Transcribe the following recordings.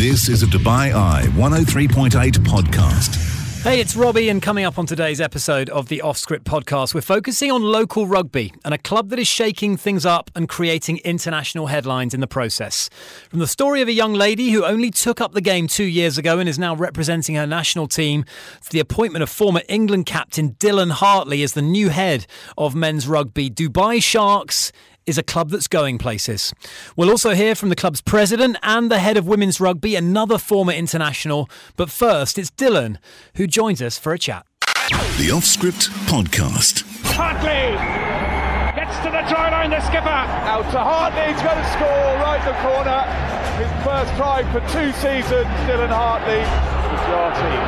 This is a Dubai Eye 103.8 podcast. Hey, it's Robbie, and coming up on today's episode of the Offscript podcast, we're focusing on local rugby and a club that is shaking things up and creating international headlines in the process. From the story of a young lady who only took up the game two years ago and is now representing her national team, to the appointment of former England captain Dylan Hartley as the new head of men's rugby, Dubai Sharks is a club that's going places. We'll also hear from the club's president and the head of women's rugby, another former international. But first, it's Dylan who joins us for a chat. The Offscript Podcast. Hartley gets to the try line, the skipper. Out to Hartley, he's going to score right in the corner. His first try for two seasons, Dylan Hartley. Majority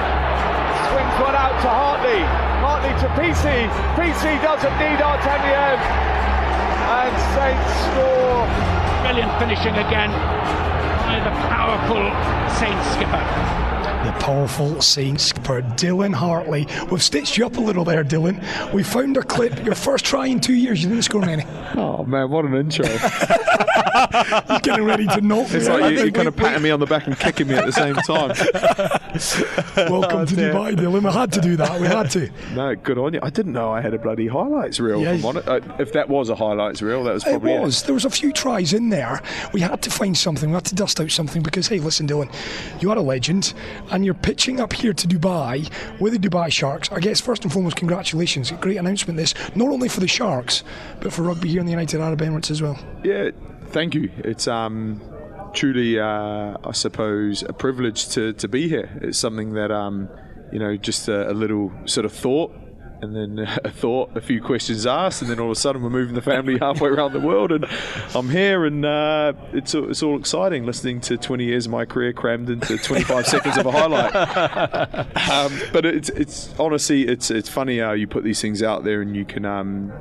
swings one out to Hartley. Hartley to PC. PC doesn't need Artemiev and Saints score. Brilliant finishing again by the powerful Saints skipper the powerful Saint skipper Dylan Hartley. We've stitched you up a little there, Dylan. We found a clip. Your first try in two years, you didn't score many. Oh man, what an intro! He's getting ready to knock It's me. like you, you're kind of patting me on the back and kicking me at the same time. Welcome Oh, to dear. Dubai, Dylan. We had to do that. We had to. No, good on you. I didn't know I had a bloody highlights reel. Yeah. if I'm. Uh, if that was a highlights reel, that was It probably was. There was a few tries in there. We had to find something. We had to dust out something because, hey, listen, Dylan, you are a legend, and you're pitching up here to Dubai with the Dubai Sharks. I guess first and foremost, congratulations. A great announcement. This not only for the Sharks, but for rugby here in the United Arab Emirates as well. Yeah, thank you. It's um, truly, uh, I suppose, a privilege to, to be here. It's something that, um, you know, just a, a little sort of thought. And then a thought, a few questions asked, and then all of a sudden we're moving the family halfway around the world, and I'm here, and uh, it's it's all exciting listening to 20 years of my career crammed into 25 seconds of a highlight. Um, but it's it's honestly it's it's funny how you put these things out there, and you can um,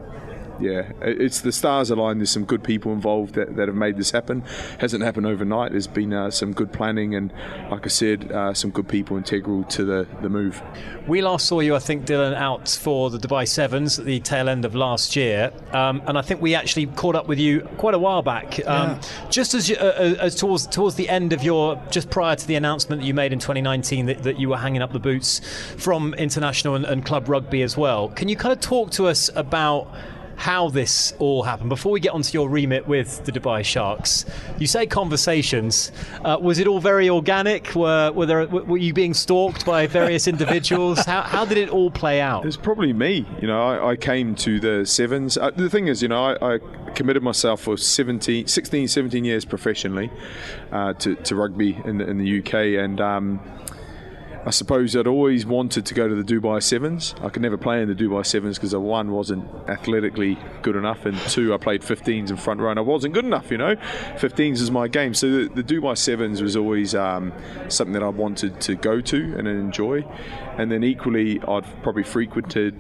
yeah, it's the stars aligned. There's some good people involved that, that have made this happen. Hasn't happened overnight. There's been uh, some good planning and, like I said, uh, some good people integral to the, the move. We last saw you, I think, Dylan, out for the Dubai Sevens at the tail end of last year, um, and I think we actually caught up with you quite a while back, um, just as, you, uh, uh, as towards towards the end of your, just prior to the announcement that you made in 2019 that, that you were hanging up the boots from international and, and club rugby as well. Can you kind of talk to us about? How this all happened before we get onto your remit with the Dubai Sharks. You say conversations. Uh, was it all very organic? Were, were there were you being stalked by various individuals? how, how did it all play out? It's probably me. You know, I, I came to the sevens. Uh, the thing is, you know, I, I committed myself for 17, 16, 17 years professionally uh, to, to rugby in the, in the UK, and um, I suppose I'd always wanted to go to the Dubai Sevens. I could never play in the Dubai Sevens because one wasn't athletically good enough, and two I played 15s in front row and I wasn't good enough. You know, 15s is my game. So the, the Dubai Sevens was always um, something that I wanted to go to and enjoy. And then equally, I'd probably frequented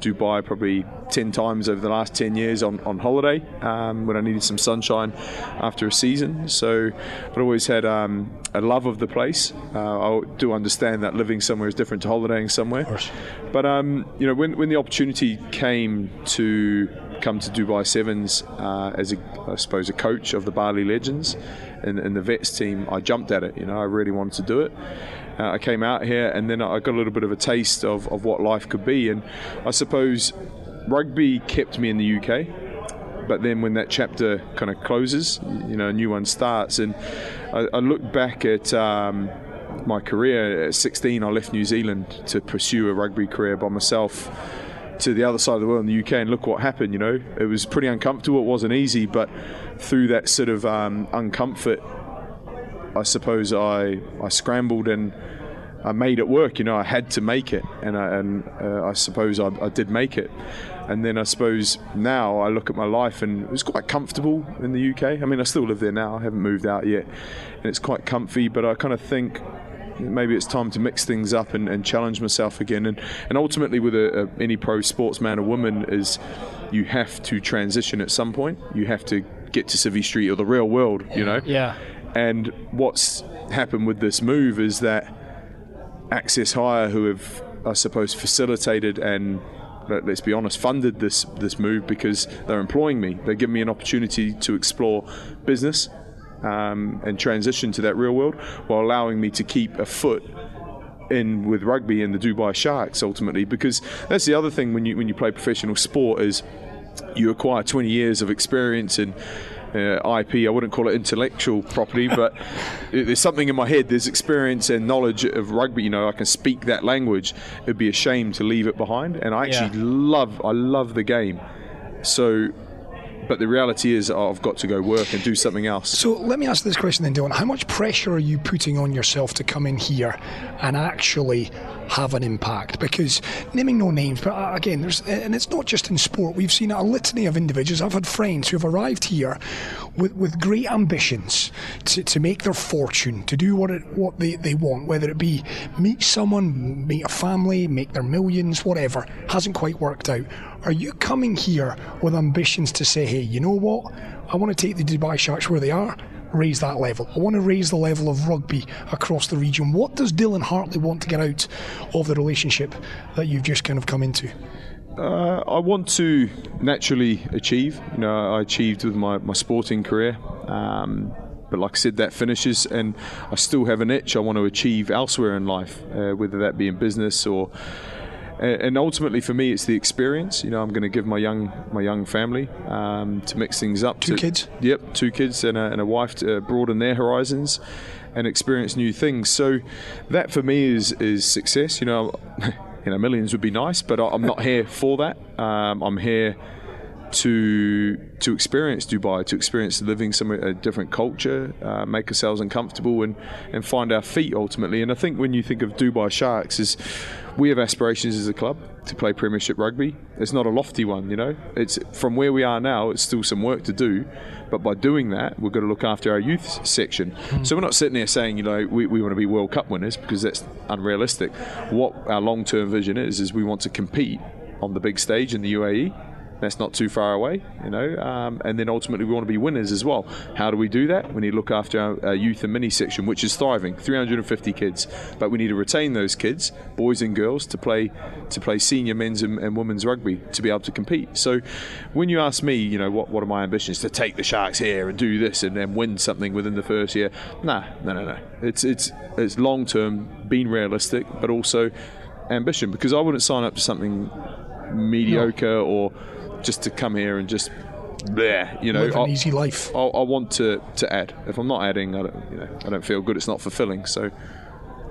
Dubai probably 10 times over the last 10 years on, on holiday um, when I needed some sunshine after a season. So I've always had um, a love of the place. Uh, I do understand that living somewhere is different to holidaying somewhere. But, um, you know, when, when the opportunity came to come to Dubai Sevens uh, as, a, I suppose, a coach of the Bali Legends and, and the vets team, I jumped at it. You know, I really wanted to do it. Uh, I came out here and then I got a little bit of a taste of, of what life could be. And I suppose rugby kept me in the UK. But then when that chapter kind of closes, you know, a new one starts. And I, I look back at um, my career at 16, I left New Zealand to pursue a rugby career by myself to the other side of the world in the UK and look what happened, you know. It was pretty uncomfortable, it wasn't easy, but through that sort of um, uncomfort, I suppose I I scrambled and I made it work. You know, I had to make it, and I, and uh, I suppose I, I did make it. And then I suppose now I look at my life and it was quite comfortable in the UK. I mean, I still live there now. I haven't moved out yet, and it's quite comfy. But I kind of think maybe it's time to mix things up and, and challenge myself again. And and ultimately, with a, a, any pro sportsman or woman, is you have to transition at some point. You have to get to Civvy Street or the real world. You know. Yeah. And what's happened with this move is that Access Hire, who have, I suppose, facilitated and let- let's be honest, funded this this move because they're employing me. They're giving me an opportunity to explore business um, and transition to that real world while allowing me to keep a foot in with rugby and the Dubai Sharks ultimately because that's the other thing when you when you play professional sport is you acquire 20 years of experience in uh, IP. I wouldn't call it intellectual property, but there's something in my head. There's experience and knowledge of rugby. You know, I can speak that language. It'd be a shame to leave it behind. And I actually Yeah. love, I love the game. So, but the reality is, oh, I've got to go work and do something else. So let me ask this question then, Dylan. How much pressure are you putting on yourself to come in here and actually have an impact? Because naming no names, but uh, again, there's and it's not just in sport. We've seen a litany of individuals. I've had friends who have arrived here with, with great ambitions to, to make their fortune, to do what it what they, they want, whether it be meet someone, meet a family, make their millions, whatever. Hasn't quite worked out. Are you coming here with ambitions to say, hey, you know what? I want to take the Dubai Sharks where they are, raise that level. I want to raise the level of rugby across the region. What does Dylan Hartley want to get out of the relationship that you've just kind of come into? Uh, I want to naturally achieve. You know, I achieved with my, my sporting career. Um, but like I said, that finishes, and I still have an itch I want to achieve elsewhere in life, uh, whether that be in business or. And ultimately, for me, it's the experience. You know, I'm going to give my young my young family um, to mix things up. Two to- kids? Yep, two kids and a, and a wife to broaden their horizons and experience new things. So that for me is is success. You know, you know, millions would be nice, but I'm not here for that. Um, I'm here to to experience Dubai, to experience living some a different culture, uh, make ourselves uncomfortable, and and find our feet ultimately. And I think when you think of Dubai Sharks, is we have aspirations as a club to play Premiership rugby. It's not a lofty one, you know. It's from where we are now. It's still some work to do, but by doing that, we're going to look after our youth section. So we're not sitting there saying, you know, we, we want to be World Cup winners because that's unrealistic. What our long-term vision is is we want to compete on the big stage in the UAE. That's not too far away, you know. Um, and then ultimately, we want to be winners as well. How do we do that? We need to look after our, our youth and mini section, which is thriving, 350 kids. But we need to retain those kids, boys and girls, to play to play senior men's and, and women's rugby to be able to compete. So, when you ask me, you know, what what are my ambitions to take the Sharks here and do this and then win something within the first year? Nah, no, no, no. It's it's it's long term, being realistic, but also ambition because I wouldn't sign up to something mediocre or just to come here and just there, you know. Live an I, easy life. I, I want to, to add. If I'm not adding, I don't, you know, I don't feel good. It's not fulfilling. So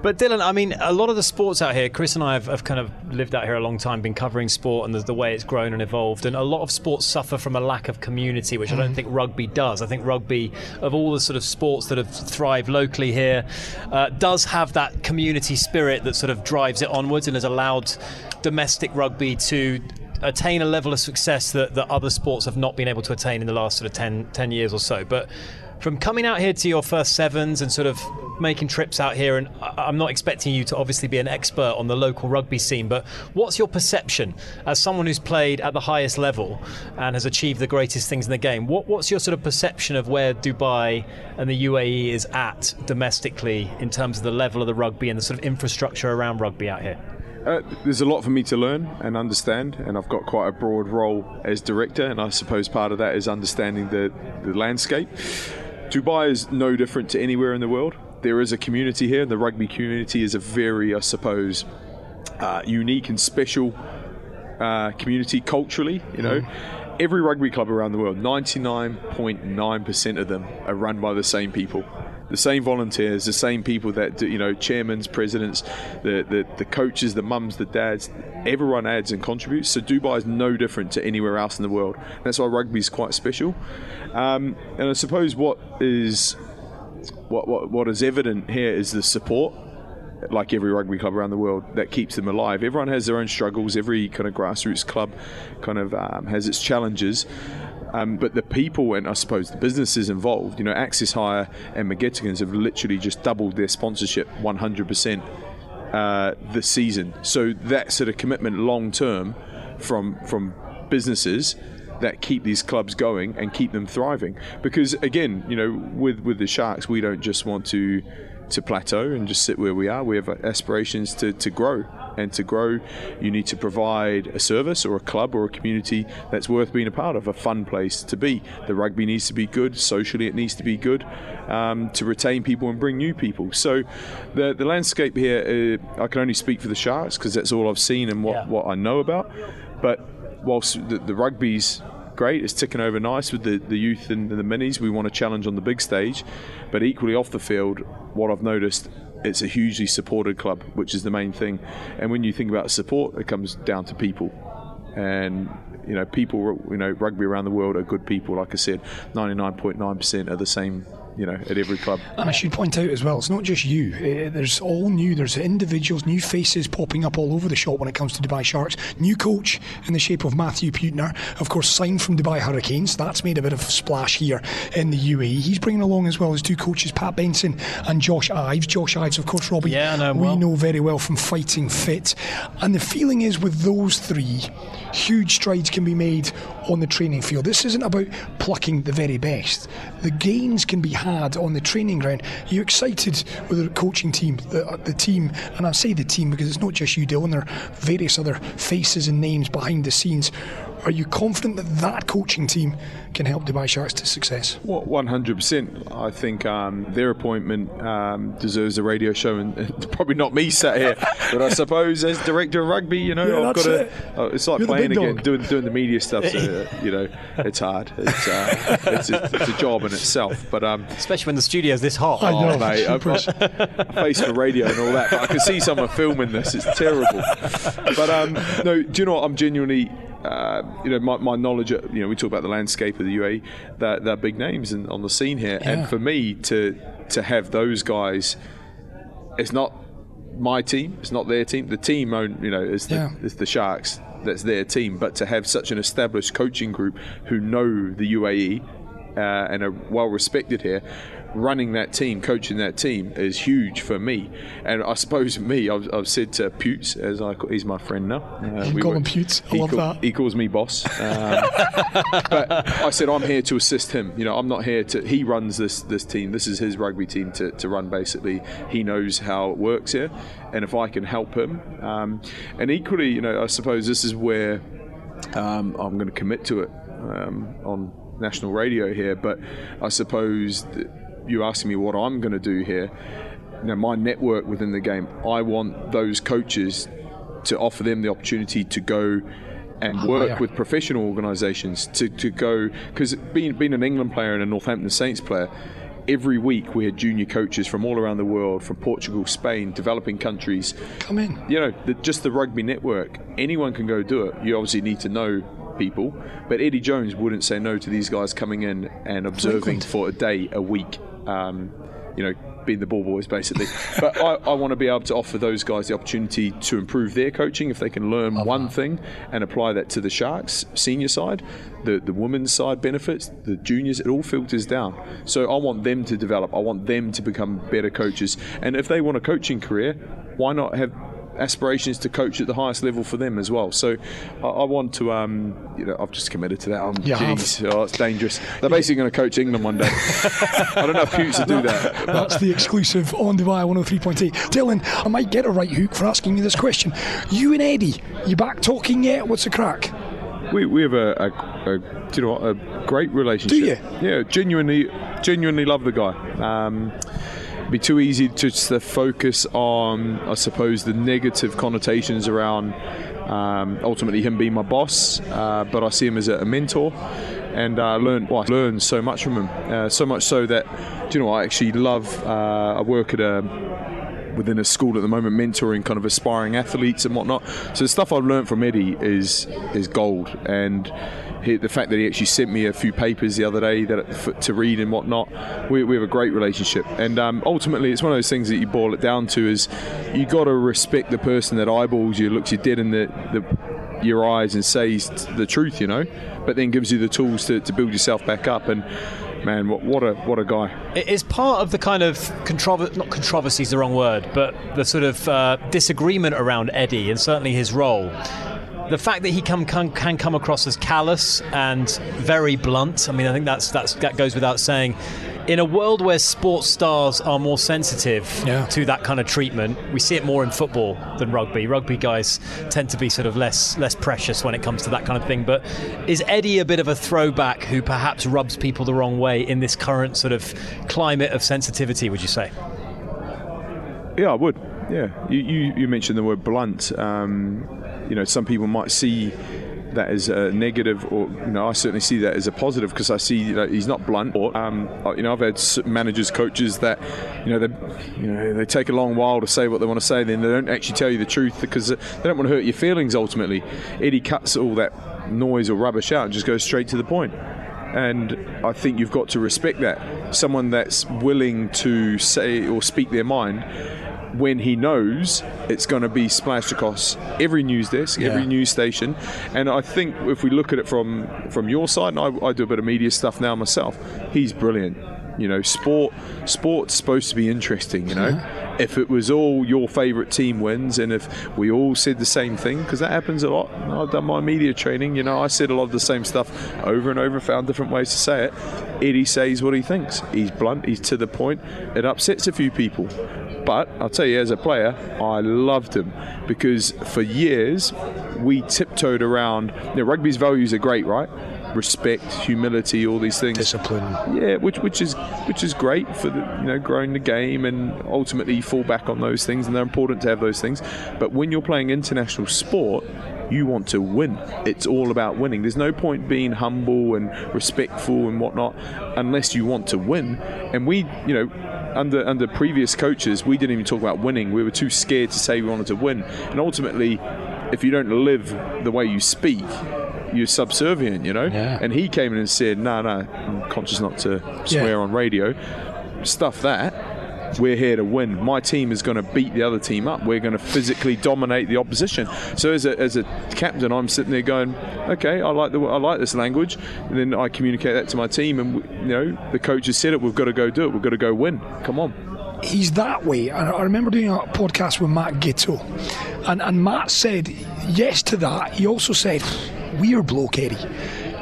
But Dylan, I mean, a lot of the sports out here, Chris and I have, have kind of lived out here a long time, been covering sport and the, the way it's grown and evolved. And a lot of sports suffer from a lack of community, which I don't think rugby does. I think rugby, of all the sort of sports that have thrived locally here, uh, does have that community spirit that sort of drives it onwards and has allowed domestic rugby to attain a level of success that, that other sports have not been able to attain in the last sort of 10, 10 years or so. But from coming out here to your first sevens and sort of making trips out here, and I'm not expecting you to obviously be an expert on the local rugby scene, but what's your perception as someone who's played at the highest level and has achieved the greatest things in the game? What, what's your sort of perception of where Dubai and the UAE is at domestically in terms of the level of the rugby and the sort of infrastructure around rugby out here? Uh, there's a lot for me to learn and understand, and I've got quite a broad role as director, and I suppose part of that is understanding the, the landscape. Dubai is no different to anywhere in the world. There is a community here. The rugby community is a very, I suppose, uh, unique and special uh, community culturally. You know, every rugby club around the world, 99.9% of them are run by the same people. The same volunteers, the same people that do, you know, chairmans, presidents, the, the the coaches, the mums, the dads, everyone adds and contributes. So Dubai is no different to anywhere else in the world. That's why rugby is quite special. Um, and I suppose what is what, what what is evident here is the support like every rugby club around the world that keeps them alive. Everyone has their own struggles. Every kind of grassroots club kind of um, has its challenges. Um, but the people and I suppose the businesses involved, you know, Access Hire and McGettigans have literally just doubled their sponsorship 100% uh, this season. So that sort of commitment long term from from businesses that keep these clubs going and keep them thriving. Because again, you know, with with the Sharks, we don't just want to to plateau and just sit where we are. We have aspirations to, to grow and to grow, you need to provide a service or a club or a community that's worth being a part of, a fun place to be. The rugby needs to be good, socially, it needs to be good um, to retain people and bring new people. So the, the landscape here, uh, I can only speak for the Sharks because that's all I've seen and what, Yeah. what I know about. But whilst the, the rugby's great, it's ticking over nice with the, the youth and the minis. We want to challenge on the big stage, but equally off the field, what I've noticed. It's a hugely supported club, which is the main thing. And when you think about support, it comes down to people. And you know, people, you know, rugby around the world are good people. Like I said, 99.9% are the same, you know, at every club. And I should point out as well, it's not just you. Uh, there's all new. There's individuals, new faces popping up all over the shop when it comes to Dubai Sharks. New coach in the shape of Matthew Putner, of course, signed from Dubai Hurricanes. That's made a bit of a splash here in the UAE. He's bringing along as well as two coaches, Pat Benson and Josh Ives. Josh Ives, of course, Robbie. Yeah, I know we well. know very well from Fighting Fit. And the feeling is with those three, huge strides can be made on the training field. This isn't about plucking the very best. The gains can be had on the training ground. You're you excited with the coaching team, the, uh, the team, and I say the team because it's not just you, Dylan, there are various other faces and names behind the scenes. Are you confident that that coaching team can help Dubai Sharks to success? Well, 100%. I think um, their appointment um, deserves a radio show, and, and probably not me sat here, but I suppose as director of rugby, you know, Yeah, I've got to. it. Uh, it's like You're playing again, dog. doing doing the media stuff. So, uh, you know, it's hard. It's uh, it's, a, it's a job in itself. But um, Especially when the studio's this hot. I know. Oh, mate, I've got a face for radio and all that, but I can see someone filming this. It's terrible. But um, no, do you know what? I'm genuinely, uh, you know, my, my knowledge. uh, You know, we talk about the landscape of the UAE. That they're big names in, on the scene here, Yeah. and for me to to have those guys, it's not my team. It's not their team. The team own, you know, is the, Yeah. is the Sharks. That's their team. But to have such an established coaching group who know the UAE uh, and are well respected here, running that team, coaching that team is huge for me. And I suppose me, I've, I've said to Putes, as I he's my friend now. Uh, You we call were- him Putes. I he love call- that. He calls me boss. Um, but I said I'm here to assist him. You know, I'm not here to. He runs this this team. This is his rugby team to, to run. Basically, he knows how it works here, and if I can help him, um, and equally, you know, I suppose this is where um, I'm going to commit to it um, on national radio here. But I suppose that you asking me what I'm going to do here. You know, my network within the game. I want those coaches to offer them the opportunity to go and oh, work yeah. with professional organisations to, to go because being being an England player and a Northampton Saints player. Every week we had junior coaches from all around the world, from Portugal, Spain, developing countries, Come in. you know, the, just the rugby network, anyone can go do it. You obviously need to know people, but Eddie Jones wouldn't say no to these guys coming in and observing Frequent. for a day, a week. Um, you know, being the ball boys basically. but I, I want to be able to offer those guys the opportunity to improve their coaching if they can learn one thing and apply that to the Sharks senior side, the the women's side benefits, the juniors. It all filters down. So I want them to develop. I want them to become better coaches. And if they want a coaching career, why not have aspirations to coach at the highest level for them as well. So I, I want to, um, you know, I've just committed to that. I'm, You geez, oh, it's dangerous. They're basically going to coach England one day. I don't know if Hughes will do that. That's the exclusive on Dubai 103.8. Dylan, I might get a right hook for asking you this question. You and Eddie, you back talking yet? What's the crack? We, we have a, a, a you know a great relationship. Do you? Yeah, genuinely, genuinely love the guy. Um, be too easy to just focus on, I suppose, the negative connotations around um, ultimately him being my boss. Uh, but I see him as a, mentor, and uh, learn well, I learned so much from him. Uh, so much so that, do you know, I actually love. Uh, I work at a within a school at the moment, mentoring kind of aspiring athletes and whatnot. So the stuff I've learned from Eddie is is gold, and he, the fact that he actually sent me a few papers the other day that for, to read and whatnot, we, we have a great relationship. And um, ultimately, it's one of those things that you boil it down to is you got to respect the person that eyeballs you, looks you dead in the, the your eyes, and says the truth, you know, but then gives you the tools to, to build yourself back up and. Man, what, what a what a guy! It is part of the kind of controversy, not controversy is the wrong word, but the sort of uh, disagreement around Eddie and certainly his role. The fact that he can, can, can come across as callous and very blunt, I mean, I think that's, that's, that goes without saying. in a world where sports stars are more sensitive Yeah. to that kind of treatment, we see it more in football than rugby. Rugby guys tend to be sort of less less precious when it comes to that kind of thing. But is Eddie a bit of a throwback who perhaps rubs people the wrong way in this current sort of climate of sensitivity? Would you say? Yeah, I would. Yeah, you, you, you mentioned the word blunt. Um, you know, some people might see that as a negative, or you know, I certainly see that as a positive because I see that he's not blunt. Or um, you know, I've had managers, coaches that you know they you know they take a long while to say what they want to say, then they don't actually tell you the truth because they don't want to hurt your feelings. Ultimately, Eddie cuts all that noise or rubbish out and just goes straight to the point. And I think you've got to respect that. Someone that's willing to say or speak their mind when he knows it's going to be splashed across every news desk, every news station. And I think if we look at it from from your side, and I, I do a bit of media stuff now myself, he's brilliant. You know, sport sport's supposed to be interesting. You know, if it was all your favourite team wins, and if we all said the same thing, because that happens a lot. I've done my media training. You know, I said a lot of the same stuff over and over, found different ways to say it. Eddie says what he thinks. He's blunt. He's to the point. It upsets a few people. But I'll tell you, as a player, I loved him because for years we tiptoed around. You know, rugby's values are great, right? Respect, humility, all these things. Discipline. Yeah, which which is which is great for the you know growing the game and ultimately fall back on those things, and they're important to have those things. But when you're playing international sport, you want to win. It's all about winning. There's no point being humble and respectful and whatnot unless you want to win. And we, you know, under under previous coaches, we didn't even talk about winning. We were too scared to say we wanted to win. And ultimately, if you don't live the way you speak, you're subservient, you know. Yeah. And he came in and said, "No, no, I'm conscious not to swear Yeah. on radio. Stuff that." We're here to win. My team is going to beat the other team up. We're going to physically dominate the opposition. So as a, as a captain, I'm sitting there going, okay, I like the I like this language. And then I communicate that to my team, and you know the coach has said it. We've got to go do it. We've got to go win. Come on. he's that way. And I remember doing a podcast with Matt Giteau, and, and Matt said yes to that. He also said, Weird bloke, Eddie.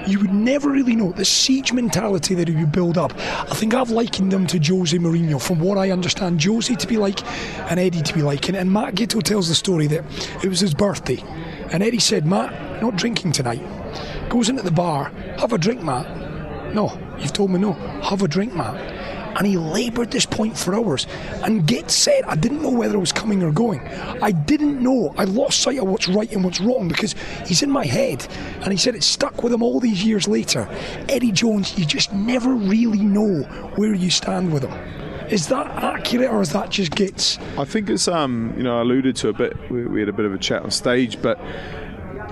You would never really know the siege mentality that he would build up. I think I've likened him to Jose Mourinho, from what I understand. Jose to be like, and Eddie to be like. And, and Matt Giteau tells the story that it was his birthday, and Eddie said, "Matt, not drinking tonight." Goes into the bar, have a drink, Matt. No, you've told me no. Have a drink, Matt. And he laboured this point for hours. And get said, I didn't know whether it was coming or going. I didn't know. I lost sight of what's right and what's wrong because he's in my head. And he said it stuck with him all these years later. Eddie Jones, you just never really know where you stand with him. Is that accurate or is that just gets. I think it's um you know I alluded to a bit. We, we had a bit of a chat on stage, but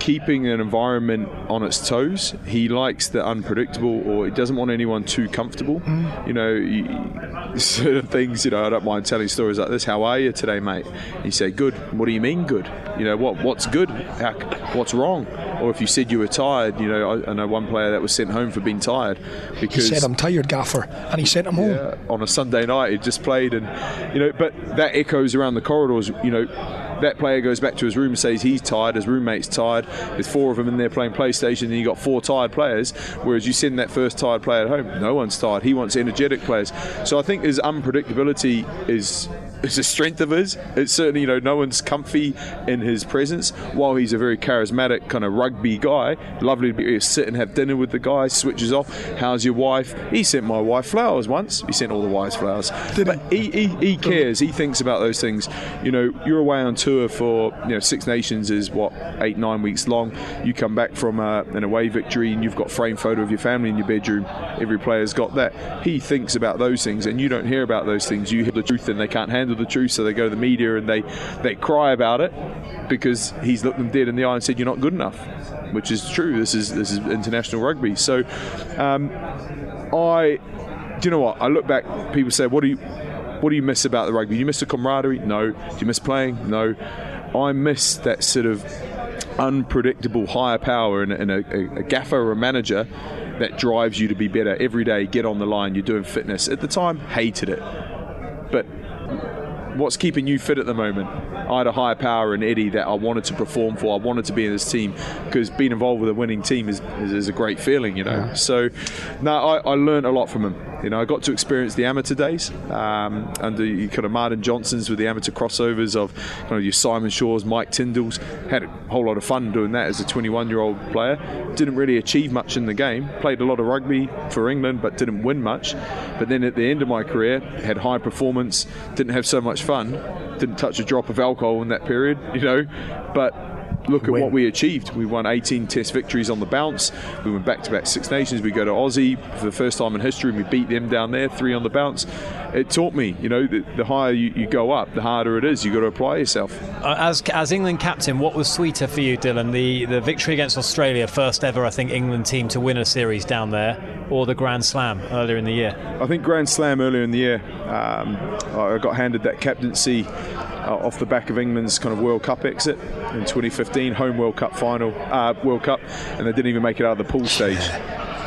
keeping an environment on its toes. He likes the unpredictable, or he doesn't want anyone too comfortable. Hmm. You know, you, certain things. You know, I don't mind telling stories like this. How are you today, mate? And you say good. What do you mean good? You know, what what's good? How, what's wrong? Or if you said you were tired, you know, I, I know one player that was sent home for being tired because He said, I'm tired, Gaffer. And he sent him home. on a Sunday night. He just played, and you know, but that echoes around the corridors. You know, that player goes back to his room and says he's tired. His roommate's tired. There's four of them in there playing PlayStation, and you got four tired players. Whereas you send that first tired player home, no one's tired. He wants energetic players. So I think his unpredictability is is a strength of his. It's certainly you know no one's comfy in his presence. While he's a very charismatic kind of rugby guy, lovely to be sit and have dinner with the guy. Switches off. How's your wife? He sent my wife flowers once. He sent all the wives flowers. Did but he, he, he cares. He thinks about those things. You know, you're away on tour for you know Six Nations is what eight nine weeks long. You come back from uh, an away victory and you've got frame photo of your family in your bedroom. Every player's got that. He thinks about those things, and you don't hear about those things. You hear the truth, and they can't handle the truth, so they go to the media and they they cry about it because he's looked them dead in the eye and said you're not good enough, which is true. This is this is international rugby. So, um, I do you know what? I look back. People say, "What do you, what do you miss about the rugby? Do you miss the camaraderie? No. Do you miss playing? No. I miss that sort of unpredictable higher power and, and a, a gaffer or a manager that drives you to be better every day. Get on the line. You're doing fitness. At the time, hated it, but what's keeping you fit at the moment? I had a higher power in Eddie that I wanted to perform for. I wanted to be in this team because being involved with a winning team is, is, is a great feeling, you know. So, no, I, I learned a lot from him. You know, I got to experience the amateur days um, under you kind of Martin Johnsons with the amateur crossovers of kind of your Simon Shaws, Mike Tindalls. Had a whole lot of fun doing that as a 21 year old player. Didn't really achieve much in the game. Played a lot of rugby for England, but didn't win much. But then at the end of my career, had high performance, didn't have so much fun, didn't touch a drop of alcohol in that period, you know. But look at Win. what we achieved. We won 18 Test victories on the bounce. We went back to back Six Nations. We go to Aussie for the first time in history. and We beat them down there, three on the bounce. It taught me, you know, the, the higher you, you go up, the harder it is. You've got to apply yourself. Uh, As, as England captain, what was sweeter for you, Dylan? The, the victory against Australia, first ever, I think, England team to win a series down there, or the Grand Slam earlier in the year? I think Grand Slam earlier in the year, um, I got handed that captaincy uh, off the back of England's kind of World Cup exit in 2015, home World Cup final, uh, World Cup, and they didn't even make it out of the pool stage.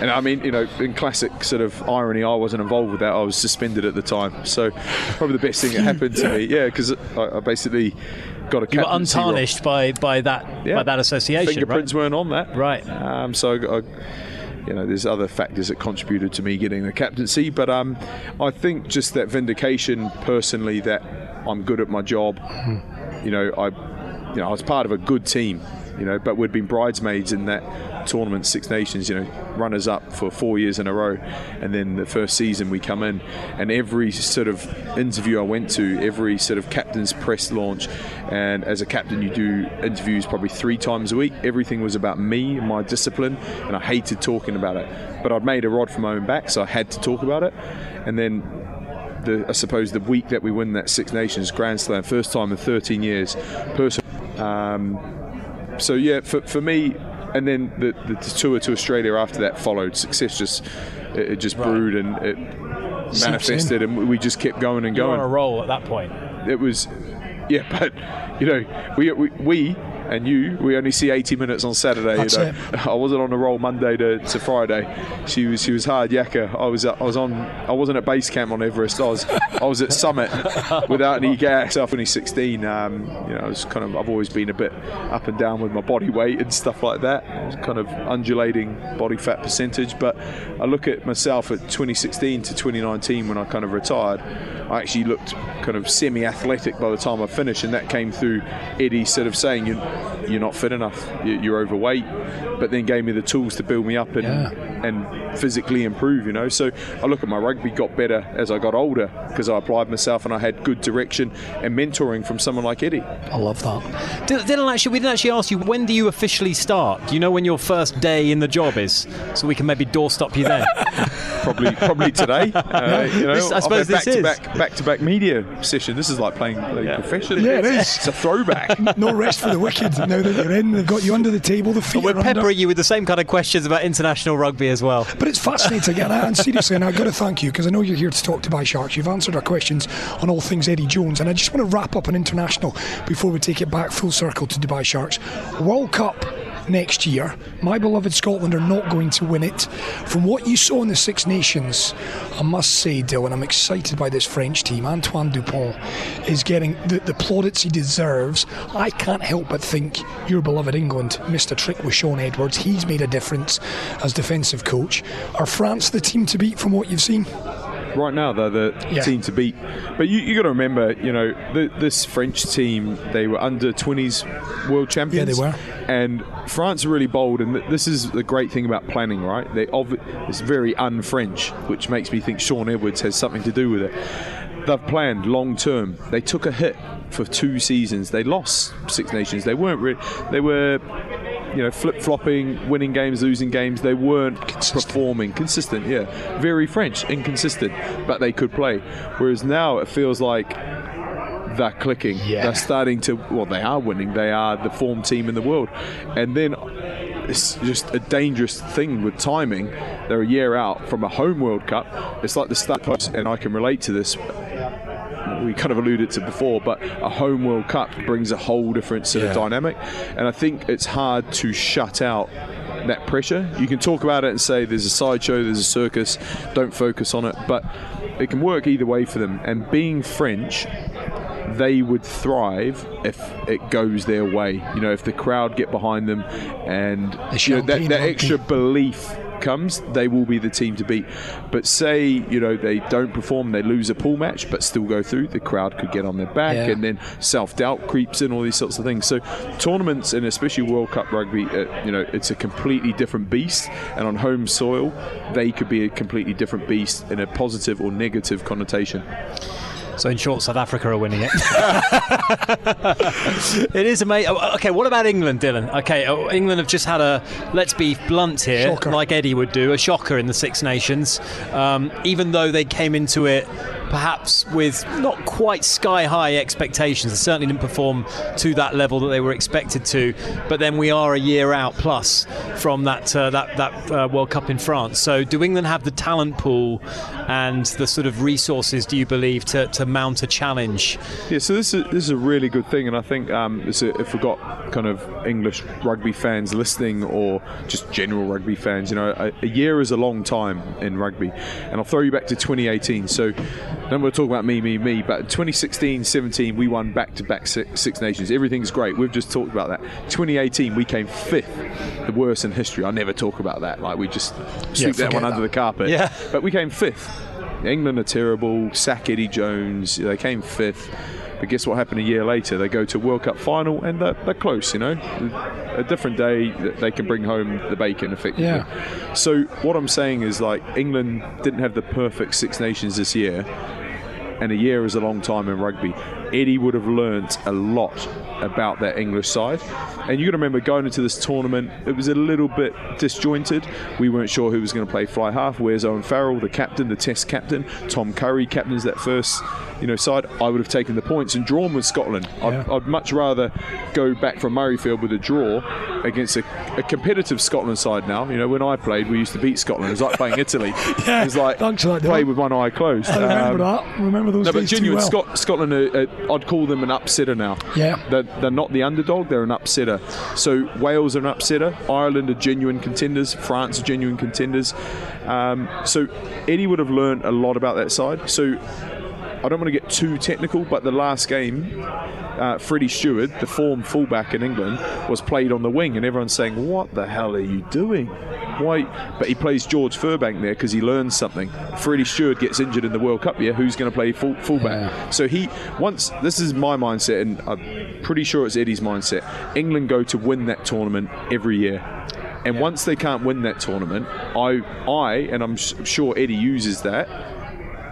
And I mean, you know, in classic sort of irony, I wasn't involved with that. I was suspended at the time, so probably the best thing that happened to me. Yeah, because I, I basically got a You were untarnished by, by that Yeah. by that association, Fingerprints weren't on that. Right. Um, so, I, you know, there's other factors that contributed to me getting the captaincy, but um, I think just that vindication personally that I'm good at my job. You know, I, you know, I was part of a good team. You know, but we'd been bridesmaids in that tournament, Six Nations. You know, runners up for four years in a row, and then the first season we come in, and every sort of interview I went to, every sort of captain's press launch, and as a captain you do interviews probably three times a week. Everything was about me and my discipline, and I hated talking about it. But I'd made a rod for my own back, so I had to talk about it. And then the, I suppose the week that we win that Six Nations Grand Slam, first time in 13 years, person. Um, so yeah, for, for me, and then the, the, tour to Australia after that followed. Success just it, it just brewed and it manifested, and we just kept going and You were on a roll at that point. it was yeah but you know we, we, we and you we only see 80 minutes on Saturday That's you know I wasn't on a roll Monday to, to Friday. She was she was hard yakka. I was I was on I wasn't at base camp on Everest. I was I was at summit without any gas. After 2016 um, you know I was kind of I've always been a bit up and down with my body weight and stuff like that. I was kind of undulating body fat percentage. But I look at myself at 2016 to 2019 when I kind of retired I actually looked kind of semi-athletic by the time I finished, and that came through Eddie sort of saying you're, you're not fit enough, you- you're overweight, but then gave me the tools to build me up and Yeah. and physically improve. You know, so I look at my rugby got better as I got older because I applied myself and I had good direction and mentoring from someone like Eddie. I love that. Did- Dylan, actually, we didn't actually ask you when do you officially start? Do you know when your first day in the job is, so we can maybe doorstop you then? Probably probably today. Uh, you know, This- I I've suppose had this is. back-to-back back-to-back media session. This is like playing, playing professional. Yeah, it is. It's a throwback. No rest for the wicked. Now that you're in, they've got you under the table. The feet We're are under. peppering you with the same kind of questions about international rugby as well. But it's fascinating, and, and seriously, and I've got to thank you because I know you're here to talk to Dubai Sharks. You've answered our questions on all things Eddie Jones, and I just want to wrap up on international before we take it back full circle to Dubai Sharks. World Cup next year. My beloved Scotland are not going to win it. From what you saw in the Six Nations, I must say, Dylan, I'm excited by this French team. Antoine Dupont is getting the, the plaudits he deserves. I can't help but think your beloved England missed a trick with Shaun Edwards. He's made a difference as defensive coach. Are France the team to beat from what you've seen? Right now they're the Yeah. team to beat. But you, you got to remember, you know, the, this French team they were under 20s world champions. Yeah, they were. And France are really bold, and th- this is the great thing about planning, right? They obvi- it's very un-French, which makes me think Shaun Edwards has something to do with it. They've planned long term. They took a hit for two seasons. They lost Six Nations. They weren't really. They were you know, flip flopping, winning games, losing games. They weren't performing consistent. Yeah, very French, inconsistent, but they could play. Whereas now it feels like they're clicking. Yeah. They're starting to. Well, they are winning. They are the form team in the world, and then. It's just a dangerous thing with timing. They're a year out from a home World Cup. It's like the start post, and I can relate to this we kind of alluded to before, but a home World Cup brings a whole different sort Yeah. of dynamic, and I think it's hard to shut out that pressure. You can talk about it and say there's a sideshow, there's a circus, don't focus on it, but it can work either way for them. And being French, they would thrive if it goes their way. You know, if the crowd get behind them and you know, that, that extra belief comes, they will be the team to beat. But say you know they don't perform, they lose a pool match, but still go through, the crowd could get on their back, Yeah. and then self doubt creeps in, all these sorts of things. So tournaments and especially World Cup rugby, uh, you know, it's a completely different beast, and on home soil, they could be a completely different beast in a positive or negative connotation. So in short, South Africa are winning it. it is amazing. Okay, what about England, Dylan? Okay, oh, England have just had a let's be blunt here, Shocker. like Eddie would do, a shocker in the Six Nations. Um, even though they came into it perhaps with not quite sky high expectations, they certainly didn't perform to that level that they were expected to. But then we are a year out plus from that uh, that that uh, World Cup in France. So do England have the talent pool and the sort of resources? Do you believe to, to mount a challenge? Yeah, so this is this is a really good thing, and I think um, a, if we've got kind of English rugby fans listening, or just general rugby fans, you know, a, a year is a long time in rugby, and I'll throw you back to 2018. So, then we'll talk about me, me, me. But 2016, 17, we won back-to-back Six, Six Nations. Everything's great. We've just talked about that. 2018, we came fifth, the worst in history. I never talk about that. Like we just sweep that forget one under the carpet. Yeah. But we came fifth. England are terrible. Sack Eddie Jones. They came fifth. But guess what happened a year later? They go to World Cup final and they're, they're close, you know. A different day, they can bring home the bacon effectively. Yeah. So what I'm saying is like England didn't have the perfect Six Nations this year, and a year is a long time in rugby. Eddie would have learnt a lot about that English side. And you got to remember going into this tournament, it was a little bit disjointed. We weren't sure who was going to play fly half. Where's Owen Farrell, the captain, the Test captain? Tom Curry captains that first, you know, side. I would have taken the points and drawn with Scotland. I'd, I'd much rather go back from Murrayfield with a draw against a, a competitive Scotland side. Now, you know, when I played, we used to beat Scotland. It was like playing Italy. Yeah, it was like that, play with one eye closed. I remember Um, that. Remember those no, but genuine well. Scot- Scotland, are, uh, I'd call them an upsetter now. Yeah. They're, they're not the underdog, they're an upsetter. So Wales are an upsetter, Ireland are genuine contenders, France are genuine contenders. Um, so Eddie would have learned a lot about that side. So I don't want to get too technical, but the last game, uh, Freddie Steward, the form fullback in England, was played on the wing, and everyone's saying, "What the hell are you doing?" Why? But he plays George Furbank there because he learns something. Freddie Steward gets injured in the World Cup year. Who's going to play full, fullback? So he once this is my mindset, and I'm pretty sure it's Eddie's mindset. England go to win that tournament every year. And once they can't win that tournament, I, I, and I'm sure Eddie uses that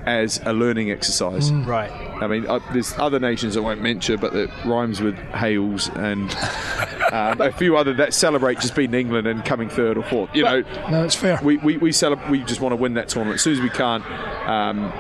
as a learning exercise. Right. I mean, uh, there's other nations I won't mention, but that rhymes with Hales and um, a few other that celebrate just beating England and coming third or fourth. You know, No, it's fair. we we we, celeb- we just want to win that tournament as soon as we can. Um,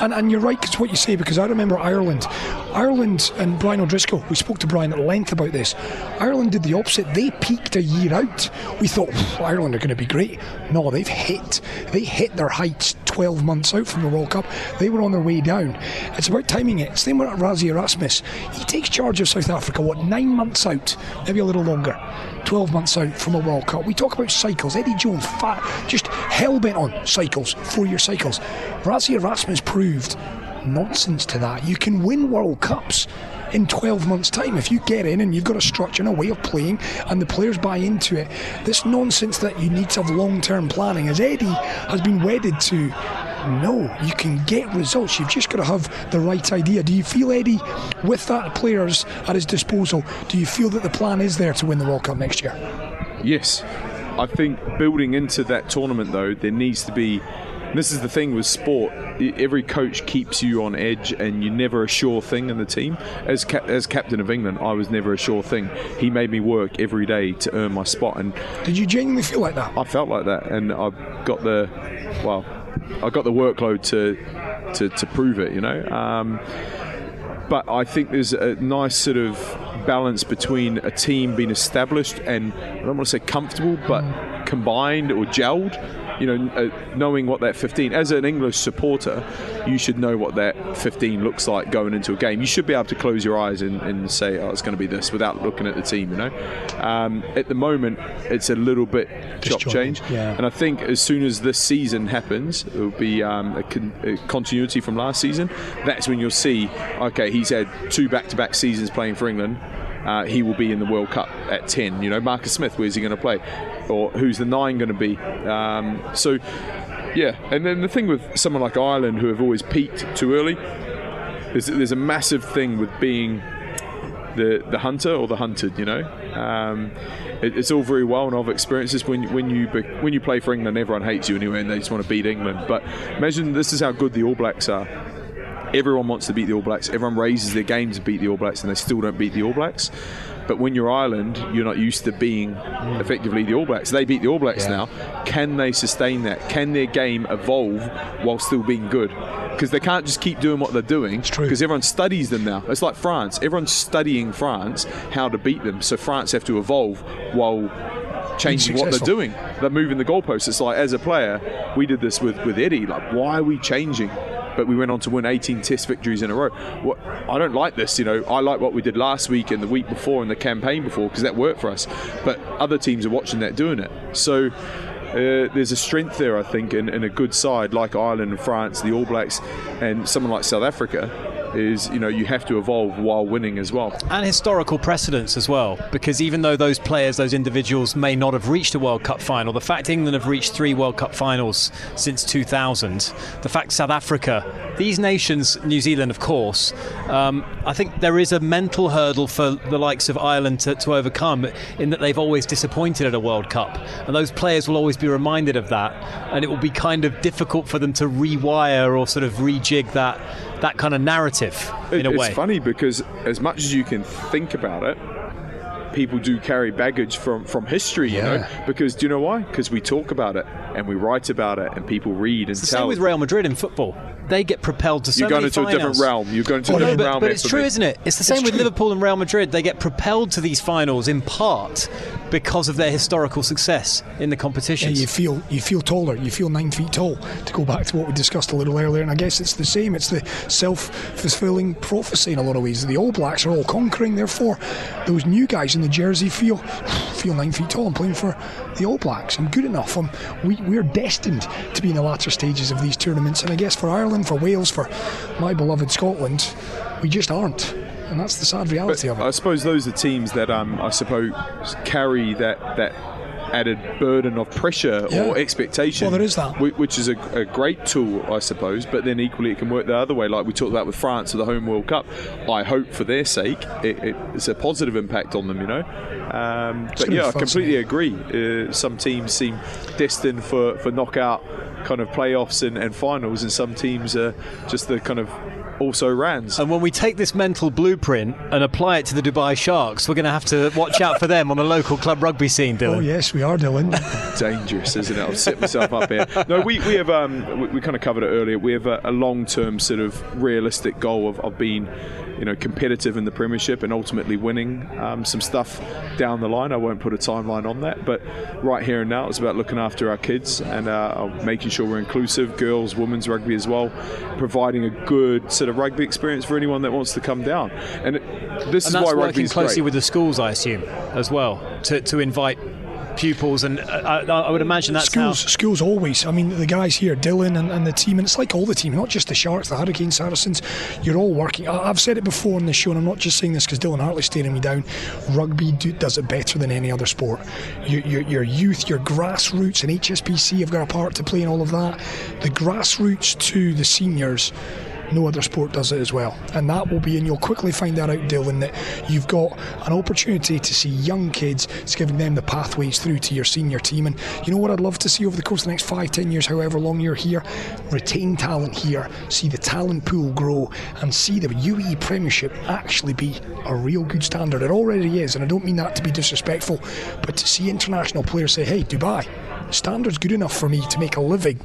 And, and you're right, because what you say, because I remember Ireland. Ireland and Brian O'Driscoll, we spoke to Brian at length about this. Ireland did the opposite. They peaked a year out. We thought, Ireland are going to be great. No, they've hit. They hit their heights 12 months out from the World Cup. They were on their way down. It's about timing it. Same with Rassie Erasmus. He takes charge of South Africa, what, nine months out? Maybe a little longer. 12 months out from a World Cup. We talk about cycles. Eddie Jones, fat, just hell bent on cycles, four year cycles. Rassie Erasmus proved nonsense to that. You can win World Cups in 12 months' time if you get in and you've got a structure and a way of playing and the players buy into it. This nonsense that you need to have long term planning, as Eddie has been wedded to. No, you can get results. You've just got to have the right idea. Do you feel, Eddie, with that players at his disposal, do you feel that the plan is there to win the World Cup next year? Yes. I think building into that tournament, though, there needs to be. This is the thing with sport. Every coach keeps you on edge, and you're never a sure thing in the team. As cap- as captain of England, I was never a sure thing. He made me work every day to earn my spot, and Did you genuinely feel like that? I felt like that, and I got the well, I got the workload to to, to prove it. You know. Um, but I think there's a nice sort of balance between a team being established and I don't want to say comfortable, but combined or gelled. You know, uh, knowing what that 15 as an English supporter, you should know what that 15 looks like going into a game. You should be able to close your eyes and, and say, "Oh, it's going to be this," without looking at the team. You know, um, at the moment, it's a little bit chop change, yeah. and I think as soon as this season happens, it will be um, a, con- a continuity from last season. That's when you'll see, okay, he's had two back-to-back seasons playing for England. uh, he will be in the World Cup at 10. You know, Marcus Smith, where's he going to play? Or who's the nine going to be? Um, so, yeah. And then the thing with someone like Ireland, who have always peaked too early, there's, there's a massive thing with being the the hunter or the hunted. You know, um, it, it's all very well, and I've experienced this when when you when you play for England, everyone hates you anyway, and they just want to beat England. But imagine this is how good the All Blacks are. Everyone wants to beat the All Blacks. Everyone raises their game to beat the All Blacks, and they still don't beat the All Blacks. But when you're Ireland, you're not used to being effectively the All Blacks. They beat the All Blacks now. Can they sustain that? Can their game evolve while still being good? Because they can't just keep doing what they're doing. It's true. Because everyone studies them now. It's like France. Everyone's studying France how to beat them. So France have to evolve while changing what they're doing. They're moving the goalposts. It's like as a player, we did this with with Eddie. Like, why are we changing? But we went on to win 18 Test victories in a row. What I don't like this. You know, I like what we did last week and the week before and the campaign before because that worked for us. But other teams are watching that doing it. So. Uh, there's a strength there, I think, in, in a good side like Ireland and France, the All Blacks, and someone like South Africa. Is you know you have to evolve while winning as well. and historical precedents as well. Because even though those players, those individuals, may not have reached a World Cup final, the fact England have reached three World Cup finals since 2000, the fact South Africa, these nations, New Zealand, of course, um, I think there is a mental hurdle for the likes of Ireland to, to overcome in that they've always disappointed at a World Cup, and those players will always be reminded of that, and it will be kind of difficult for them to rewire or sort of rejig that that kind of narrative in It- a way. it's funny because as much as you can think about it, people do carry baggage from from history. You know, Yeah. because do you know why? Because we talk about it and we write about it and people read and It's the tell. same with Real Madrid in football. They get propelled to so You're going many into a different realm. You're going to a Oh, no, different But, realm. but there it's true, me. isn't it? It's the same with true. Liverpool and Real Madrid. They get propelled to these finals in part because of their historical success in the competition. Yeah, you feel you feel taller. You feel nine feet tall. To go back to what we discussed a little earlier, and I guess it's the same. It's the self-fulfilling prophecy in a lot of ways. The All Blacks are all conquering. Therefore, those new guys in the jersey feel feel nine feet tall and playing for the All Blacks. I'm good enough. I'm, we we're destined to be in the latter stages of these tournaments. And I guess for Ireland, for Wales, for my beloved Scotland, we just aren't. And that's the sad reality of it. I suppose those are teams that um, I suppose carry that that added burden of pressure Yeah. or expectation. Well, there is that. which is a, a great tool, I suppose. But then equally, it can work the other way, like we talked about with France with the home World Cup. I hope for their sake, it, it, it's a positive impact on them. You know. Um, but yeah, I completely agree. Uh, some teams seem destined for, for knockout kind of playoffs and, and finals, and some teams are just the kind of also rans. and when we take this mental blueprint and apply it to the Dubai Sharks, we're going to have to watch out for them on the local club rugby scene, Dylan. Oh yes, we are, Dylan. dangerous, isn't it? I've set myself up here. No, we, we have um, we, we kind of covered it earlier. We have a, a long term sort of realistic goal of, of being, you know, competitive in the Premiership and ultimately winning um, some stuff down the line. I won't put a timeline on that, but right here and now, it's about looking after our kids and uh, making sure we're inclusive, girls, women's rugby as well, providing a good sort of rugby experience for anyone that wants to come down. And it, this and is why rugby working is closely great. with the schools, I assume, as well, to, to invite pupils. And uh, I, I would imagine that's schools, how. schools always. I mean, the guys here, Dylan and, and the team, and it's like all the team, not just the Sharks, the Hurricanes, Saracens. You're all working. I, I've said it before on the show, and I'm not just saying this because Dylan Hartley's staring me down. Rugby do, does it better than any other sport. Your, your, your youth, your grassroots, and HSBC have got a part to play in all of that. The grassroots to the seniors no other sport does it as well. And that will be, and you'll quickly find that out, Dylan, that you've got an opportunity to see young kids, it's giving them the pathways through to your senior team. And you know what I'd love to see over the course of the next five, ten years, however long you're here? Retain talent here, see the talent pool grow, and see the UAE Premiership actually be a real good standard. It already is, and I don't mean that to be disrespectful, but to see international players say, hey, Dubai, standard's good enough for me to make a living